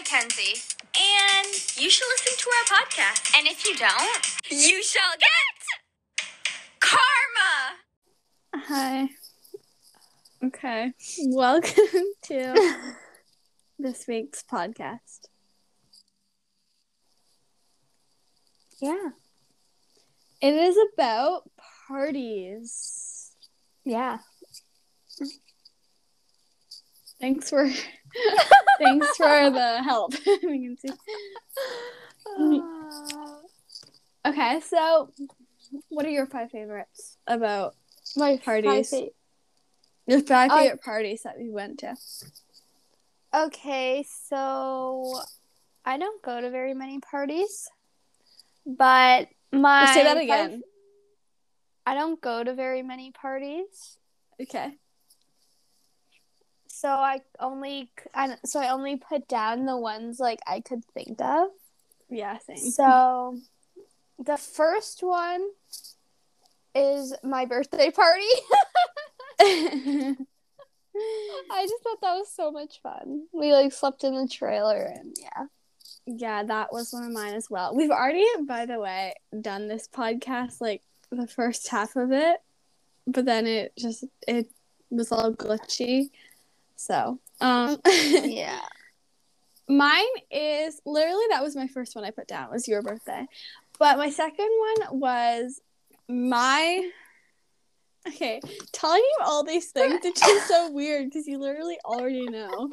Mackenzie. And you should listen to our podcast. And if you don't, you shall get karma. Hi. Okay. Welcome to this week's podcast. Yeah. It is about parties. Yeah. Thanks for thanks for the help. we can see. Okay, so what are your five favorites about My Parties. five fa- your five Uh, favorite parties that we went to? Okay, so I don't go to very many parties, but my Say that five- again. I don't go to very many parties, Okay. So I only I, so I only put down the ones like I could think of. Yeah, same. So the first one is my birthday party. I just thought that was so much fun. We like slept in the trailer and yeah. Yeah, that was one of mine as well. We've already, by the way, done this podcast like the first half of it, but then it just it was all glitchy. So, um Yeah. mine is literally that was my first one I put down was your birthday. But my second one was my Okay, telling you all these things it's just so weird because you literally already know.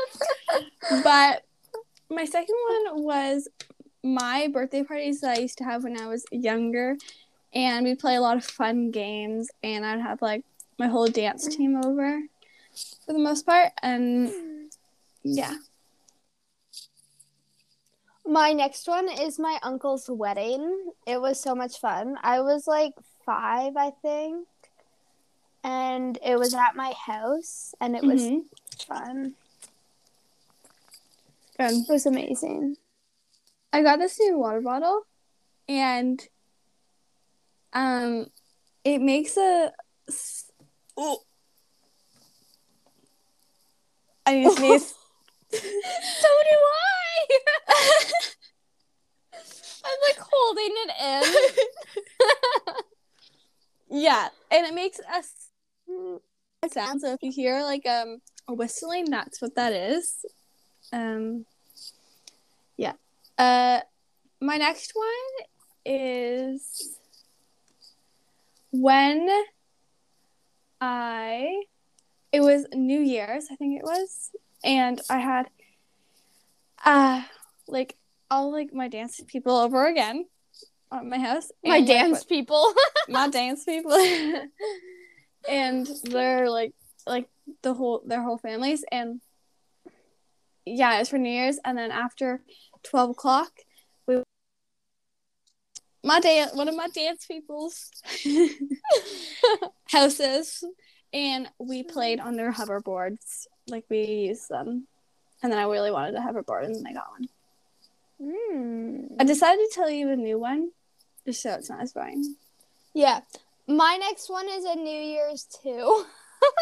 But my second one was my birthday parties that I used to have when I was younger, and we'd play a lot of fun games, and I'd have like my whole dance team over for the most part, and yeah. My next one is my uncle's wedding. It was so much fun. I was like five, I think. And it was at my house and it was Mhm. fun. Good. It was amazing. I got this new water bottle, and um, it makes a Oh. I need to sneeze. so do I. I'm like holding it in. yeah, and it makes a s- a sound. So if you hear like um a whistling, that's what that is. Um. Yeah. Uh, my next one is when I. It was New Year's, I think it was, and I had, uh, like all like my dance people over again at my house. My and, like, dance people. my dance people and they're like like the whole their whole families and yeah it's for new year's and then after 12 o'clock we my dance one of my dance people's houses and we played on their hoverboards like we used them and then i really wanted a hoverboard and then i got one Hmm. i decided to tell you a new one just so it's not as boring Yeah. My next one is a New Year's too.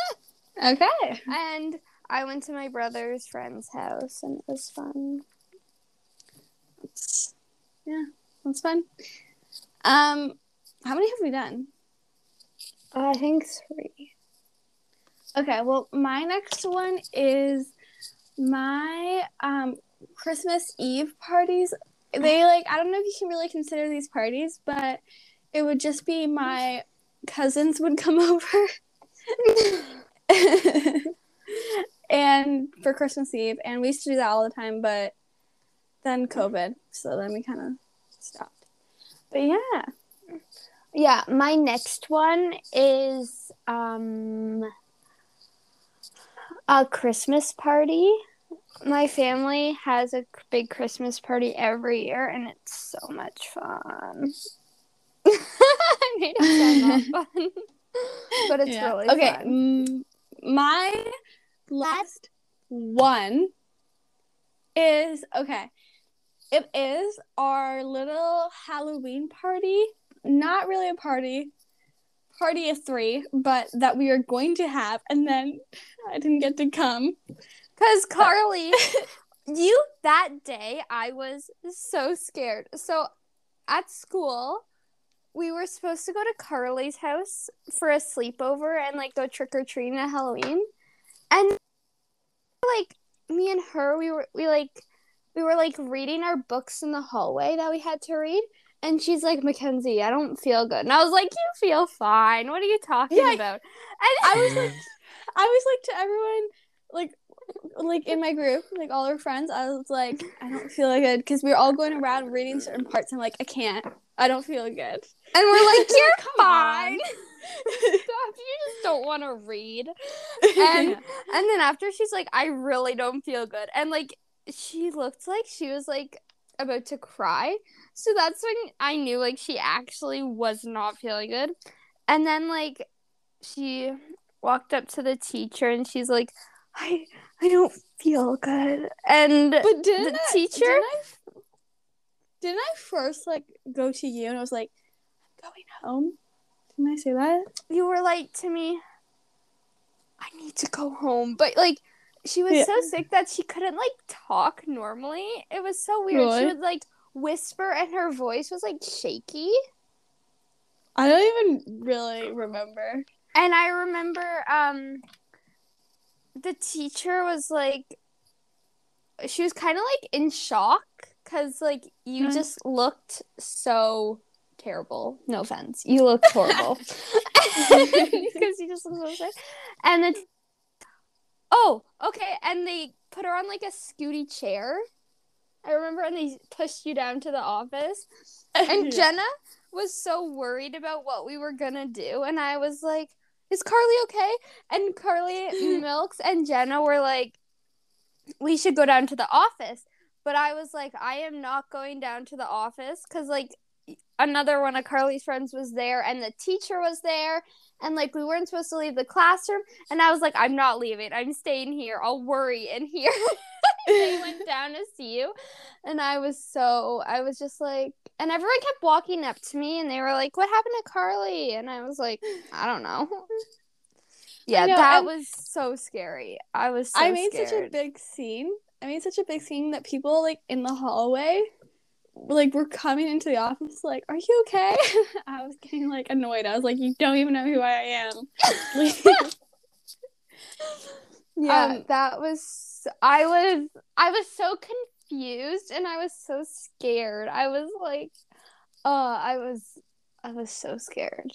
okay and I went to my brother's friend's house and it was fun. It's- yeah, that's fun. Um, how many have we done? I think three. Okay, well, my next one is my um Christmas Eve parties. They like I don't know if you can really consider these parties, but it would just be my cousins would come over. and for Christmas Eve, and we used to do that all the time, but then COVID, so then we kind of stopped. But yeah, Yeah, my next one is um a Christmas party. My family has a big Christmas party every year and it's so much fun. I made it not fun. but it's Yeah. really okay. fun. my last one is okay. It is our little Halloween party. Not really a party. Party of three, but that we are going to have, and then I didn't get to come. Because Carly, you that day I was so scared. So at school, we were supposed to go to Carly's house for a sleepover and like go trick or treating at Halloween. And like me and her, we were we like we were like reading our books in the hallway that we had to read. And she's like, Mackenzie, I don't feel good. And I was like, You feel fine. What are you talking Yeah, about? And I was like, I was like to everyone, like, like in my group, like all our friends, I was like, I don't feel good because we were all going around reading certain parts. I'm like, I can't. I don't feel good. And we're like, You're Come fine. Stop. You just don't want to read. And and then after she's like, I really don't feel good. And like she looked like she was like about to cry. So that's when I knew like she actually was not feeling good. And then like she walked up to the teacher and she's like, I I don't feel good. And but didn't the I- teacher- didn't I, didn't I first like go to you and I was like, I'm going home? Didn't I say that? you were like to me, I need to go home. But like she was Yeah. so sick that she couldn't like talk normally. It was so weird. She would like whisper and her voice was like shaky. I don't even really remember. And I remember um the teacher was like she was kind of like in shock cuz like you Mm. just looked so terrible. No offense. You looked horrible. Cuz you just looked so sick. And then Oh, okay. And they put her on like a scooty chair. I remember and they pushed you down to the office. And. Jenna was so worried about what we were gonna do, and I was like, "Is Carly okay?" And Carly, Milks, and Jenna were like, "We should go down to the office." But I was like, "I am not going down to the office because like another one of Carly's friends was there, and the teacher was there." And like we weren't supposed to leave the classroom, and I was like, "I'm not leaving. I'm staying here. I'll worry in here." they went down to see you, and I was so I was just like, and everyone kept walking up to me, and they were like, "What happened to Carly?" And I was like, "I don't know." Yeah, know, that was so scary. I was so I made such a big scene. I made such a big scene that people like in the hallway like were coming into the office like, Are you okay? I was getting like annoyed. I was like, You don't even know who I am. Yeah, Um, that was I was I was so confused and I was so scared. I was like uh I was I was so scared.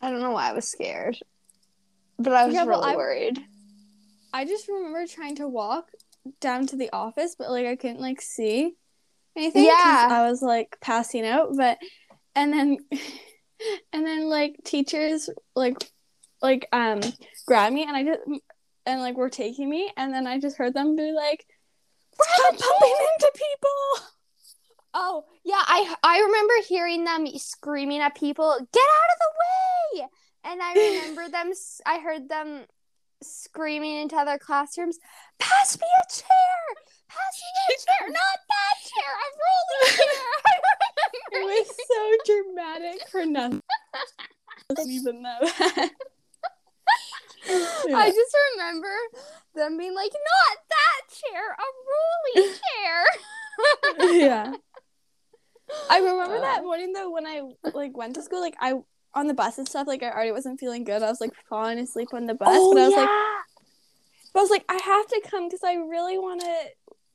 I don't know why I was scared. But I was Yeah, really I- worried. I just remember trying to walk down to the office, but like I couldn't like see anything. Yeah. I was like passing out, but and then and then like teachers like like um grabbed me and I just and like were taking me and then I just heard them be like Stop bumping into people. Oh, yeah, I I remember hearing them screaming at people, "Get out of the way!" And I remember them I heard them screaming into other classrooms, "Pass me a chair! Pass me a chair! Not that chair! I'm rolling chair!" It was so dramatic for nothing. Even know that. I just remember them being like, "Not that chair! A rolling chair!" yeah. I remember Uh. that morning though when I like went to school, like I on the bus and stuff, like I already wasn't feeling good. I was like falling asleep on the bus, oh, but I was yeah. like, but I was like, I have to come because I really wanted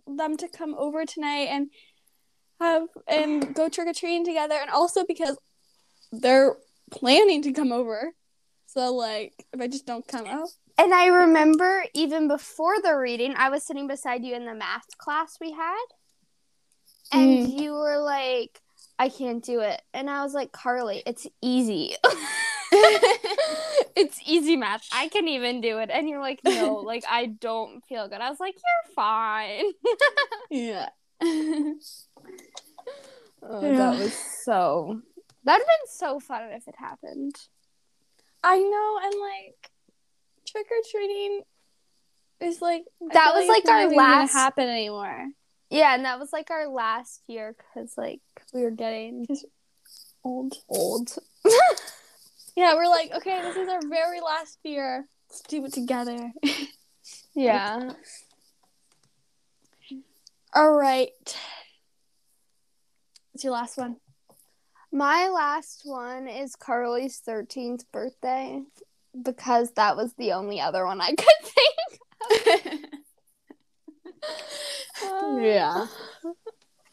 them to come over tonight and have and go trick or treating together, and also because they're planning to come over. So like, if I just don't come out, And I remember even before the reading, I was sitting beside you in the math class we had. And Mm. you were like, I can't do it. And I was like, Carly, it's easy. it's easy math. I can even do it. And you're like, no, like, I don't feel good. I was like, you're fine. yeah. Oh, Yeah. That was so. That would have been so fun if it happened. I know, and like trick or treating is like That was, like, not our last- happen anymore. Yeah, and that was like our last year because, like, we were getting Old. old. Yeah, we're like, okay, this is our very last year. Let's do it together. Yeah. All right. What's your last one? My last one is Carly's 13th birthday because that was the only other one I could think. yeah.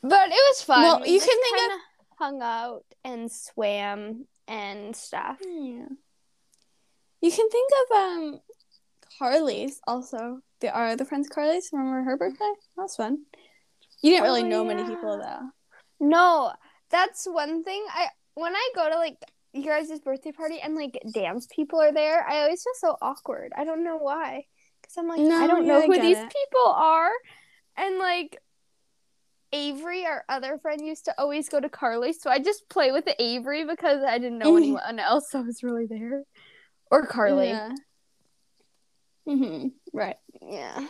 But it was fun. Well, We you can think of- hung out and swam and stuff. Yeah. You can think of um Carly's also. The are the friends Carly's. Remember her birthday? That was fun. You didn't really Oh, know many people though. No, that's one thing. I when I go to like your guys' birthday party and like dance people are there, I always feel so awkward. I don't know why. Because I'm like, No, I don't know who these it. people are. And like Avery, our other friend, used to always go to Carly, so I just play with the Avery because I didn't know Mhm. anyone else that was really there. Or Carly. Yeah. Mhm. Right. Yeah.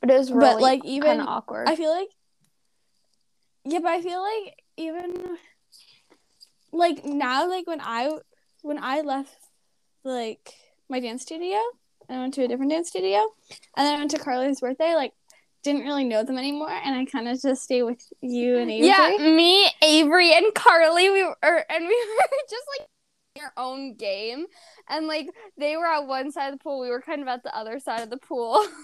But it was But, really like, kind even- of awkward. I feel like Yeah, but I feel like even like now like when I when I left like my dance studio and went to a different dance studio and then I went to Carly's birthday, like didn't really know them anymore and I kind of just stay with you and Avery. Yeah, me, Avery, and Carly, we were, er, and we were just like our own game, and like they were at one side of the pool, we were kind of at the other side of the pool.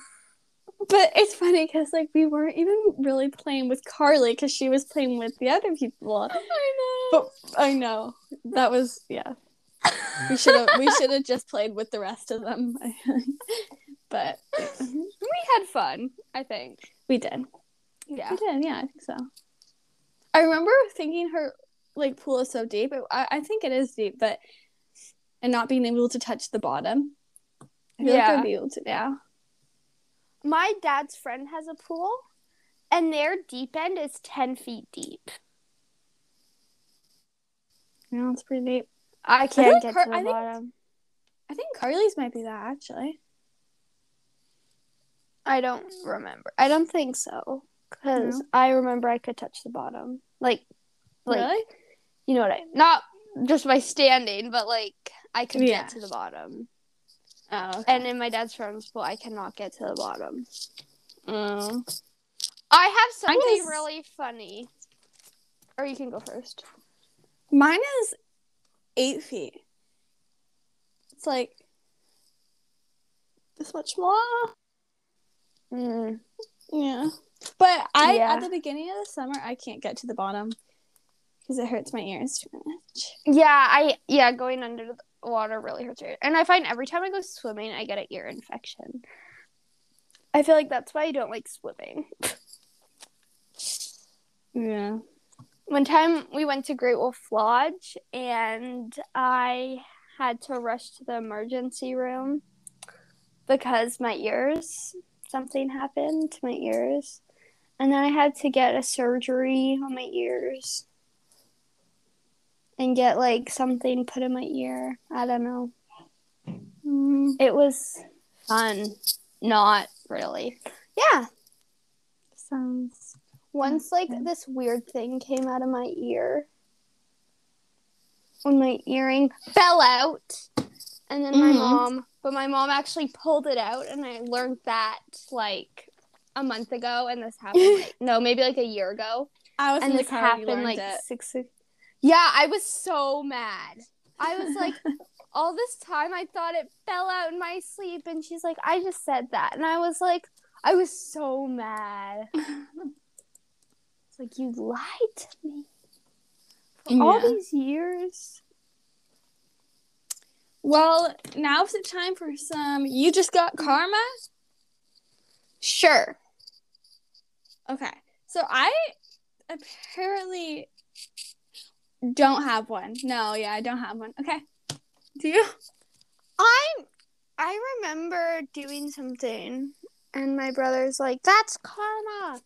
But it's funny because like we weren't even really playing with Carly because she was playing with the other people. I know. But I know that was yeah. We should have we should have just played with the rest of them. but we had fun. I think. we did. Yeah. We did. Yeah, I think so. I remember thinking her like pool is so deep. It, I I think it is deep, but and not being able to touch the bottom. I feel like Yeah. I'd be able to now. My dad's friend has a pool, and their deep end is ten feet deep. Yeah, it's pretty deep. I can't get Car- to the I think- bottom. I think Carly's might be that actually. I don't remember. I don't think so. Because No? I remember I could touch the bottom. Like, like really? you know what I not just by standing, but like I could Yeah. get to the bottom. Oh. And in my dad's friend's pool, I cannot get to the bottom. Oh. I have something is- really funny. Or you can go first. Mine is eight feet. It's like this much more. Mm. Yeah. But I Yeah. at the beginning of the summer I can't get to the bottom because it hurts my ears too much. Yeah, I yeah, going under the water really hurts your ear. And I find every time I go swimming, I get an ear infection. I feel like that's why I don't like swimming. Yeah. One time we went to Great Wolf Lodge and I had to rush to the emergency room because my ears, something happened to my ears. And then I had to get a surgery on my ears and get like something put in my ear. I don't know. Mm, It was fun. Not really. Yeah. sounds. Once like this weird thing came out of my ear. When my earring fell out. And then my Mhm. mom but my mom actually pulled it out and I learned that like a month ago and this happened like no, maybe like a year ago. I was and in the this car you happened like it. six Yeah, I was so mad. I was like all this time I thought it fell out in my sleep and she's like, I just said that. And I was like I was so mad. It's like you lied to me. For all these years. Well, now's the time for some. You just got karma. Sure. Okay, so I apparently don't have one. No, yeah, I don't have one. Okay, do you? I I remember doing something and my brother's like, "That's karma."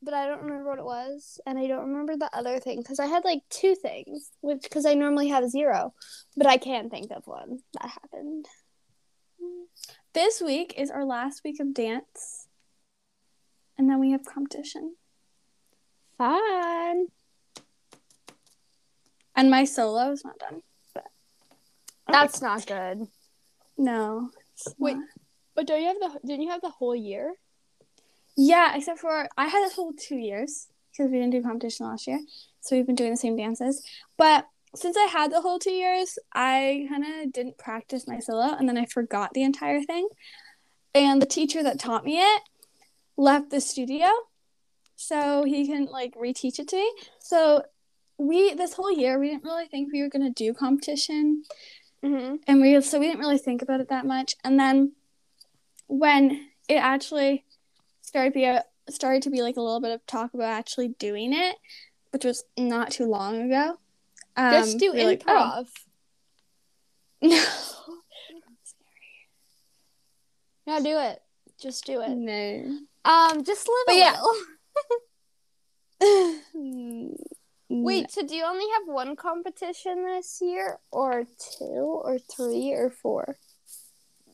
But I don't remember what it was, and I don't remember the other thing because I had like two things, which because I normally have zero, but I can't think of one that happened. This week is our last week of dance, and then we have competition. Fun. And my solo is not done. But That's not good. No. Wait. not. But don't you have the? Didn't you have the whole year? Yeah, except for I had this whole two years because we didn't do competition last year, so we've been doing the same dances. But since I had the whole two years, I kind of didn't practice my solo, and then I forgot the entire thing. And the teacher that taught me it left the studio, so he can like reteach it to me. So we this whole year we didn't really think we were gonna do competition, Mm-hmm. and we so we didn't really think about it that much. And then when it actually started be a, started to be like a little bit of talk about actually doing it, which was not too long ago. Um, Just do were like, oh, improv. no, Yeah, do it. Just do it. no. Um, just live But a yeah. little. Wait, so do you only have one competition this year, or two, or three, or four?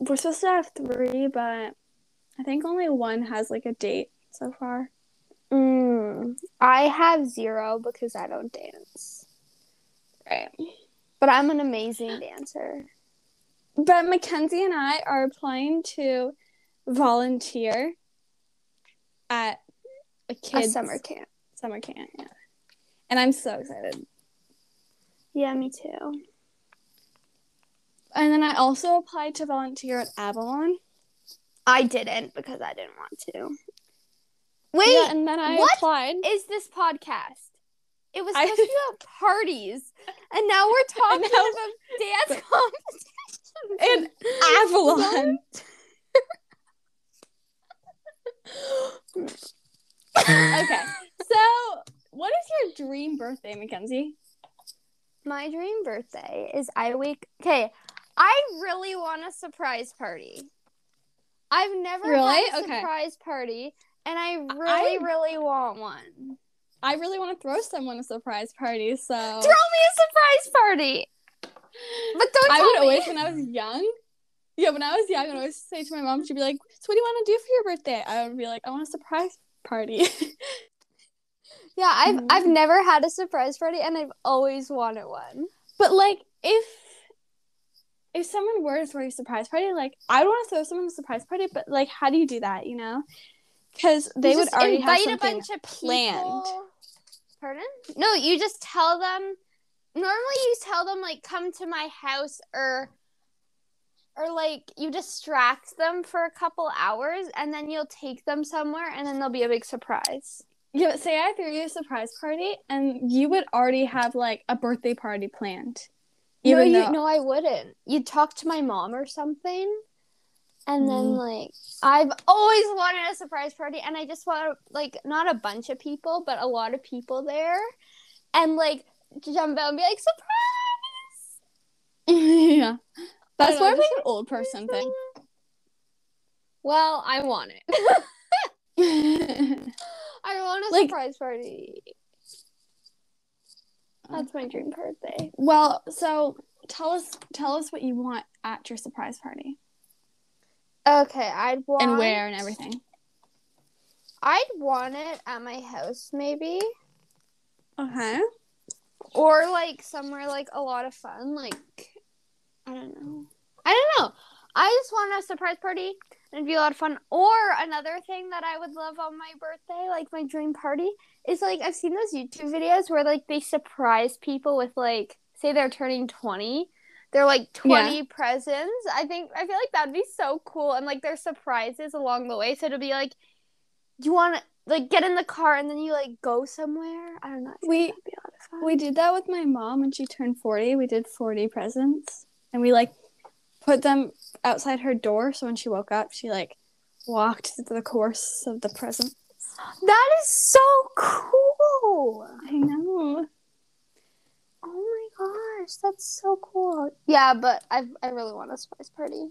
we're supposed to have three, but I think only one has like a date so far. Mm, I have zero because I don't dance, Right. but I'm an amazing dancer. But Mackenzie and I are applying to volunteer at a A summer camp. summer camp. Yeah. And I'm so excited. Yeah, me too. And then I also applied to volunteer at Avalon. I didn't because I didn't want to. Wait, yeah, and then I what? applied. is this podcast? It was I- supposed to be about parties, and now we're talking now- about dance competitions. And Avalon. okay. So, what is your dream birthday, Mackenzie? My dream birthday is I wake. Okay, I really want a surprise party. I've never Really? had a Okay. surprise party, and I really, I- really want one. I really want to throw someone a surprise party, so Throw me a surprise party, but don't I would me. always, when I was young, yeah, when I was young, I would always say to my mom, she'd be like, "So what do you want to do for your birthday?" I would be like, "I want a surprise party." Yeah, I've Mhm. I've never had a surprise party, and I've always wanted one. but like, if if someone were to throw you a surprise party, like I would want to throw someone a surprise party, but like, how do you do that? You know, because they You would just already have invite a bunch of planned. people- Pardon? No, you just tell them. Normally, you tell them like, "Come to my house," or or like you distract them for a couple hours, and then you'll take them somewhere, and then there'll be a big surprise. Yeah, but say I threw you a surprise party, and you would already have like a birthday party planned. No, Even you though- no, I wouldn't. You'd talk to my mom or something, and then Mm. like I've always wanted a surprise party, and I just want like not a bunch of people, but a lot of people there, and like jump out and be like surprise. yeah, that's know, more of like an old person thing. Well, I want it. I want a Like- surprise party. That's my dream birthday. well, so tell us tell us what you want at your surprise party Okay, I'd want and where and everything. I'd want it at my house, maybe, Okay. or like somewhere like a lot of fun. Like I don't know. I don't know. I just want a surprise party and it'd be a lot of fun. Or another thing that I would love on my birthday, like my dream party, is like I've seen those YouTube videos where like they surprise people with like say they're turning twenty. They're like twenty presents. I think I feel like that'd be so cool and like there's surprises along the way. So it'll be like you wanna like get in the car and then you like go somewhere. I don't know. I We- be a lot of fun. We did that with my mom when she turned 40. We did 40 presents and we like put them outside her door so when she woke up, she like walked through the course of the present. That is so cool. I know. Oh my gosh, that's so cool. Yeah, but I I really want a surprise party.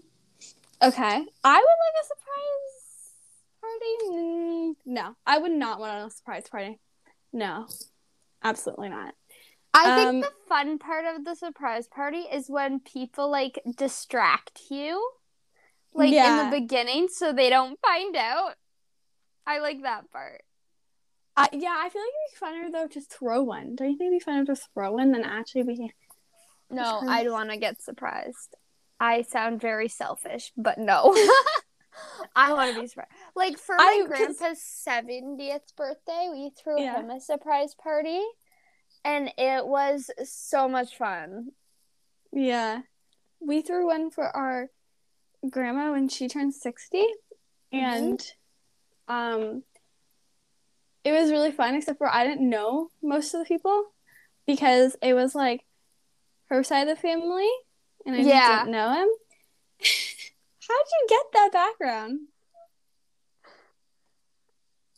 Okay. I would like a surprise party. Mm, No, I would not want a surprise party. No, absolutely not. I Um, think the fun part of the surprise party is when people like distract you, like Yeah. in the beginning, so they don't find out. I like that part. I, yeah, I feel like it'd be funner though to throw one. Don't you think it'd be funner to throw one than actually be? No. I'd want to get surprised. I sound very selfish, but no. I want to be surprised. Like for I- grandpa's seventieth birthday, we threw Yeah. him a surprise party, and it was so much fun. Yeah. We threw one for our grandma when she turned 60 mm-hmm. and um it was really fun except for I didn't know most of the people because it was like her side of the family and I just Yeah. didn't know him. How'd you get that background?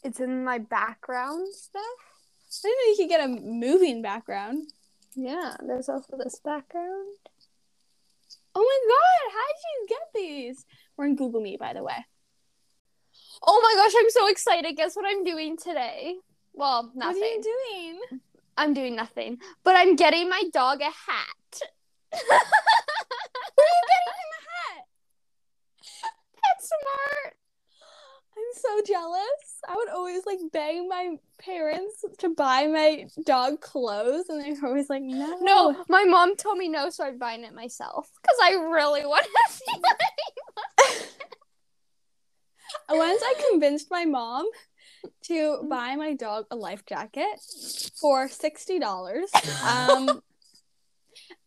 It's in my background stuff. I didn't know you could get a moving background. Yeah, there's also this background. Oh my god, how did you get these? We're in Google Meet, by the way. Oh my gosh, I'm so excited. Guess what I'm doing today? Well, nothing. What are you doing? I'm doing nothing. But I'm getting my dog a hat. Where are you getting him a hat? That's smart. I'm so jealous. I would always like beg my parents to buy my dog clothes, and they're always like, no. No, my mom told me no, so I'm buying it myself because I really want to see it. Once I convinced my mom to buy my dog a life jacket for sixty dollars. Um,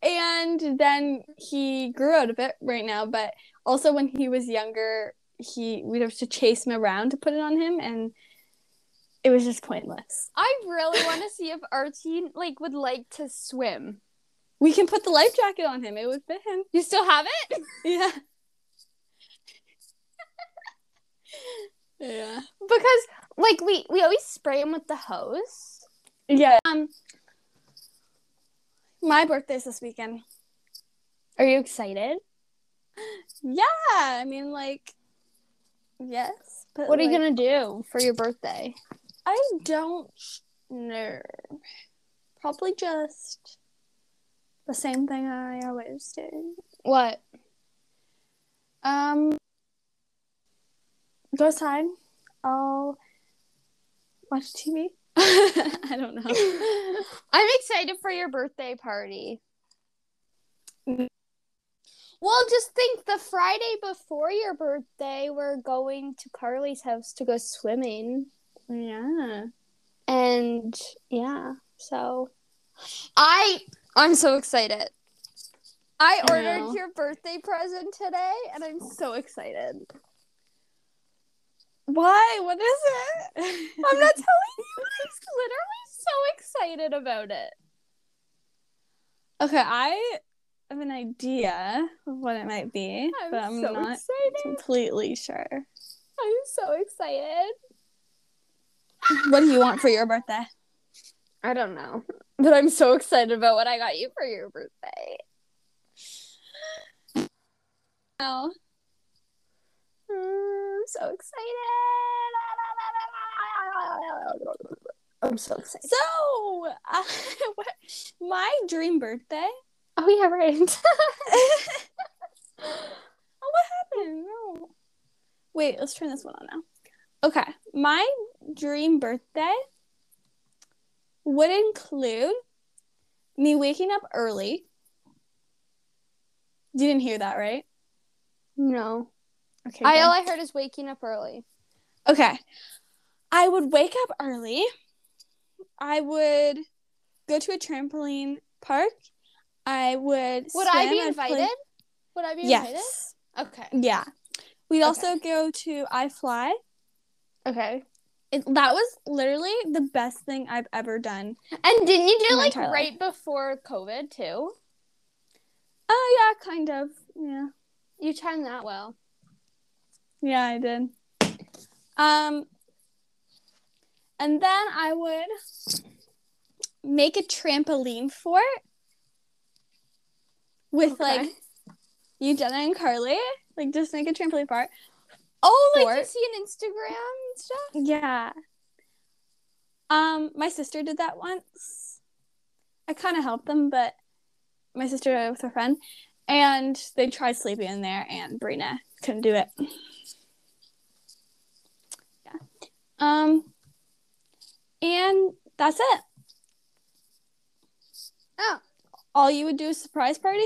and then he grew out of it right now, but also when he was younger, he we'd have to chase him around to put it on him, and it was just pointless. I really want to see if Archie like would like to swim. We can put the life jacket on him; it would fit him. You still have it? Yeah. Yeah. Because like we we always spray them with the hose. Yeah. Um my birthday's this weekend. Are you excited? Yeah, I mean like yes, but What are you gonna do for your birthday? I don't know. Probably just the same thing I always do. What? Um go outside. I'll watch TV. I don't know. I'm excited for your birthday party. Mm. Well, just think the Friday before your birthday, we're going to Carly's house to go swimming. Yeah. And yeah, so I I'm so excited. I I ordered know. your birthday present today and I'm so excited. Why? What is it? I'm not telling you, but I'm literally so excited about it. Okay, I have an idea of what it might be, I'm but I'm so not excited. completely sure. I'm so excited. What do you want for your birthday? I don't know. But I'm so excited about what I got you for your birthday. Oh, Mm, so excited. I'm so excited. so uh, what, my dream birthday. Oh yeah, right. oh, what happened? No. Wait, let's turn this one on now. Okay, my dream birthday would include me waking up early. You didn't hear that, right? no. Okay. I all I heard is waking up early. Okay. I would wake up early. I would go to a trampoline park. I would. Would I be I'd play- invited? Would I be invited? Yes. Okay. Yeah. We'd Okay. also go to iFly. Okay. It, that was literally the best thing I've ever done. And didn't you do like right before COVID too? Oh yeah, kind of. Yeah. You timed that well. Yeah, I did. Um and then I would make a trampoline fort with like Okay. you, Jenna, and Carly. Like just make a trampoline fort. Oh, like you see an Instagram stuff? Yeah. Um, my sister did that once. I kind of helped them, but my sister with her friend, and they tried sleeping in there, and Brina couldn't do it. Yeah. Um, and that's it. Oh. All you would do is surprise party.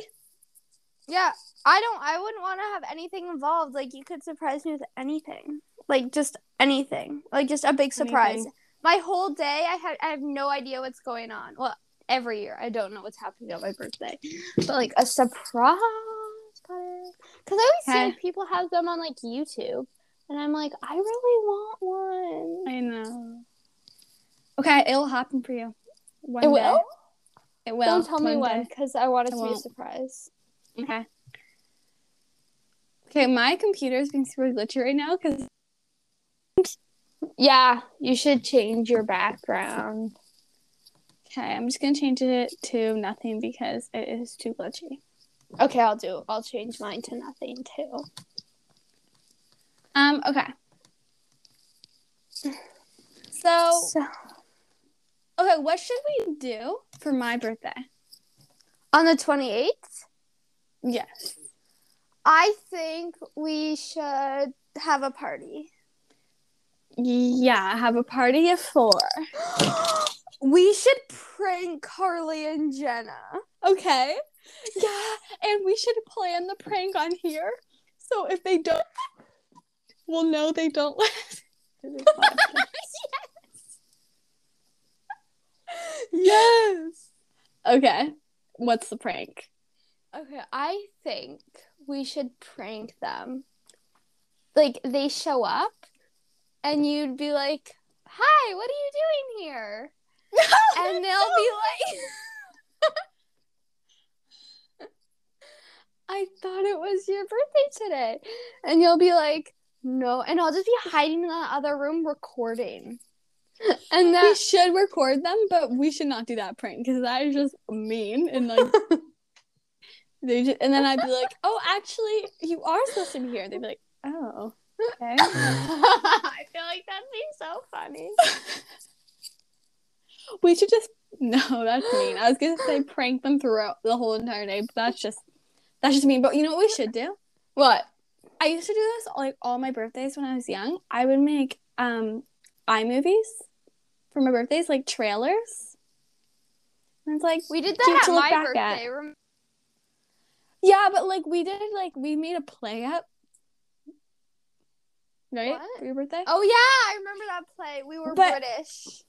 Yeah, I don't. I wouldn't want to have anything involved. Like you could surprise me with anything, like just anything, like just a big surprise. Anything. My whole day, I have I have no idea what's going on. Well, every year I don't know what's happening on my birthday, but like a surprise Because I always see Okay. like, people have them on like YouTube, and I'm like, I really want one. I know. Okay, it'll happen for you. One It day. will. It will. Don't tell me one when, because I want it to be a surprise. Okay. Okay, my computer is being super glitchy right now because Yeah, you should change your background. okay, I'm just gonna change it to nothing because it is too glitchy. Okay, I'll do. I'll change mine to nothing too. Um. Okay. So So okay, what should we do for my birthday? on the 28th, Yes. I think we should have a party. Yeah, have a party of four. we should prank Carly and Jenna. Okay. Yeah, and we should plan the prank on here. So if they don't, we'll know they don't listen. yes. Okay. What's the prank? Okay, I think we should prank them. Like they show up and you'd be like, "Hi, what are you doing here?" And they'll be like I thought it was your birthday today. And you'll be like, "No." And I'll just be hiding in the other room recording. And we should record them, but we should not do that prank because that is just mean and like they just, and then I'd be like, "Oh, actually, you are supposed to be here." They'd be like, "Oh, okay." I feel like that'd be so funny. we should just no, that's mean. I was gonna say prank them throughout the whole entire day, but that's just that's just mean. But you know what we should do? What? I used to do this like all my birthdays when I was young. I would make um iMovies for my birthdays, like trailers. And it's like We did that at my at. birthday. Rem- Yeah, but like we did like we made a play up. Right? What? For your birthday? Oh yeah, I remember that play. We were But- British.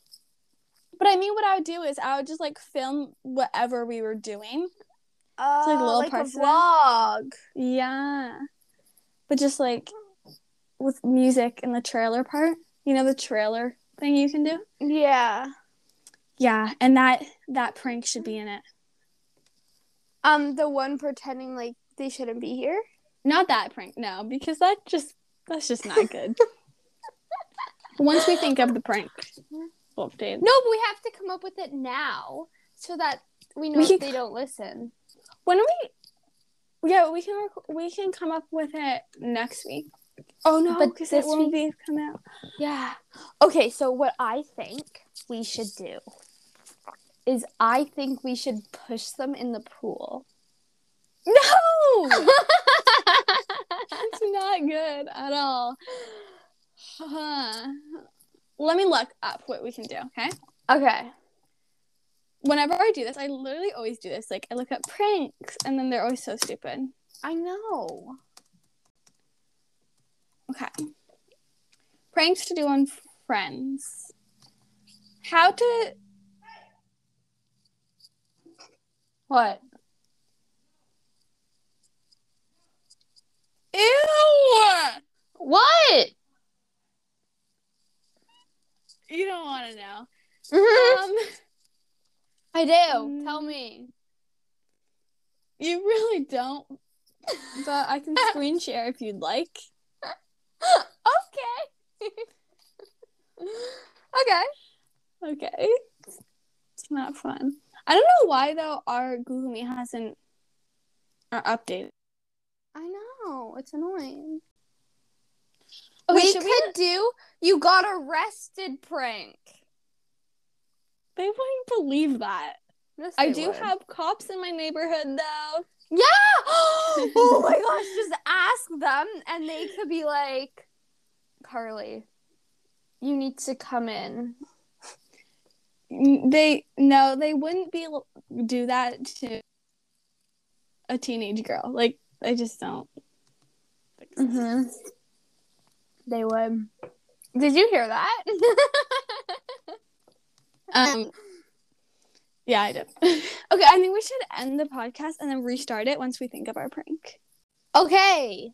But I mean what I would do is I would just like film whatever we were doing. Oh, like little like a parts it. vlog. Yeah. But just like with music in the trailer part. You know the trailer thing you can do? Yeah. Yeah, and that that prank should be in it. Um, the one pretending like they shouldn't be here. Not that prank, no, because that just that's just not good. Once we think of the prank, we'll update. No, but we have to come up with it now so that we know We they don't listen. When are we? Yeah, we can rec- we can come up with it next week. Oh no, But because this it won't be come out. Yeah. Okay, so what I think we should do is I think we should push them in the pool. No, it's not good at all. Huh. Let me look up what we can do. Okay. okay. Whenever I do this, I literally always do this. Like I look up pranks, and then they're always so stupid. I know. Okay. Pranks to do on friends. How to What? Ew! What? You don't want to know. Mhm. Um, I do. Tell Mm. me. you really don't. But I can screen share if you'd like. okay. okay. Okay. It's not fun. I don't know why though our Google Meet hasn't are updated. I know. It's annoying. Okay, we could do you got arrested prank. They wouldn't believe that. Yes, I do would. have cops in my neighborhood though. Yeah. oh my gosh, just ask them and they could be like, Carly, you need to come in. They no, they wouldn't be do that to a teenage girl. Like I just don't. Mm-hmm. They would. Did you hear that? Um. Yeah, I did. okay, I think we should end the podcast and then restart it once we think of our prank. okay.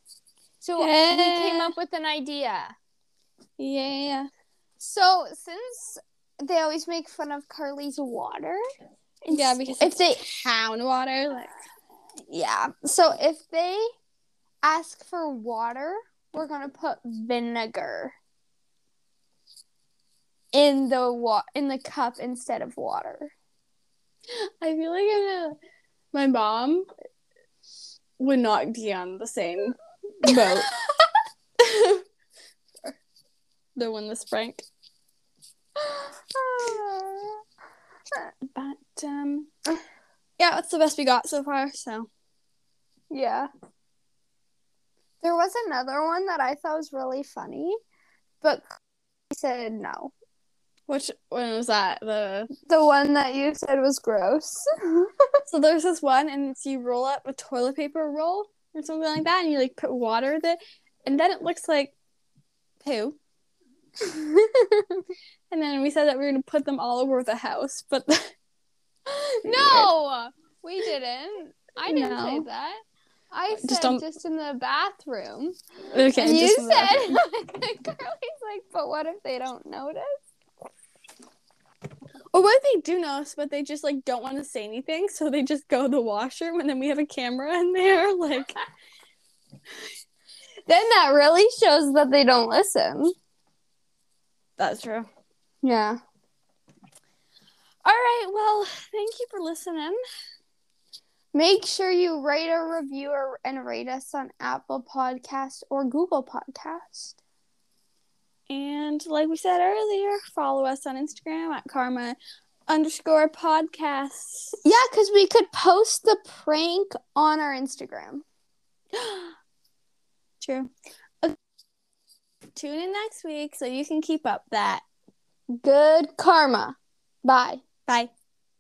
So we came up with an idea. Yeah. So since they always make fun of Carly's water, Yeah, because if they town water, like yeah, so if they ask for water, we're gonna put vinegar in the wa- in the cup instead of water. I feel like I'm a, my mom would not be on the same boat. the one this prank. But um yeah, that's the best we got so far, so Yeah. There was another one that I thought was really funny, but he said no. Which one was that? The The one that you said was gross. so there's this one and it's you roll up a toilet paper roll or something like that and you like put water with it and then it looks like poo. And then we said that we were gonna put them all over the house, but no, we didn't. I didn't say that. I said Just just, in the bathroom. okay. and you said, Carly's like, but what if they don't notice? Or what if they do know notice, but they just like don't want to say anything, so they just go to the washroom, and then we have a camera in there, like Then that really shows that they don't listen. that's true. Yeah. All right, well, thank you for listening. Make sure you rate a review or, and rate us on Apple Podcast or Google Podcast. And like we said earlier, follow us on Instagram at karma underscore podcasts. Yeah, because we could post the prank on our Instagram. True. Okay. Tune in next week so you can keep up that. Good karma. Bye. Bye.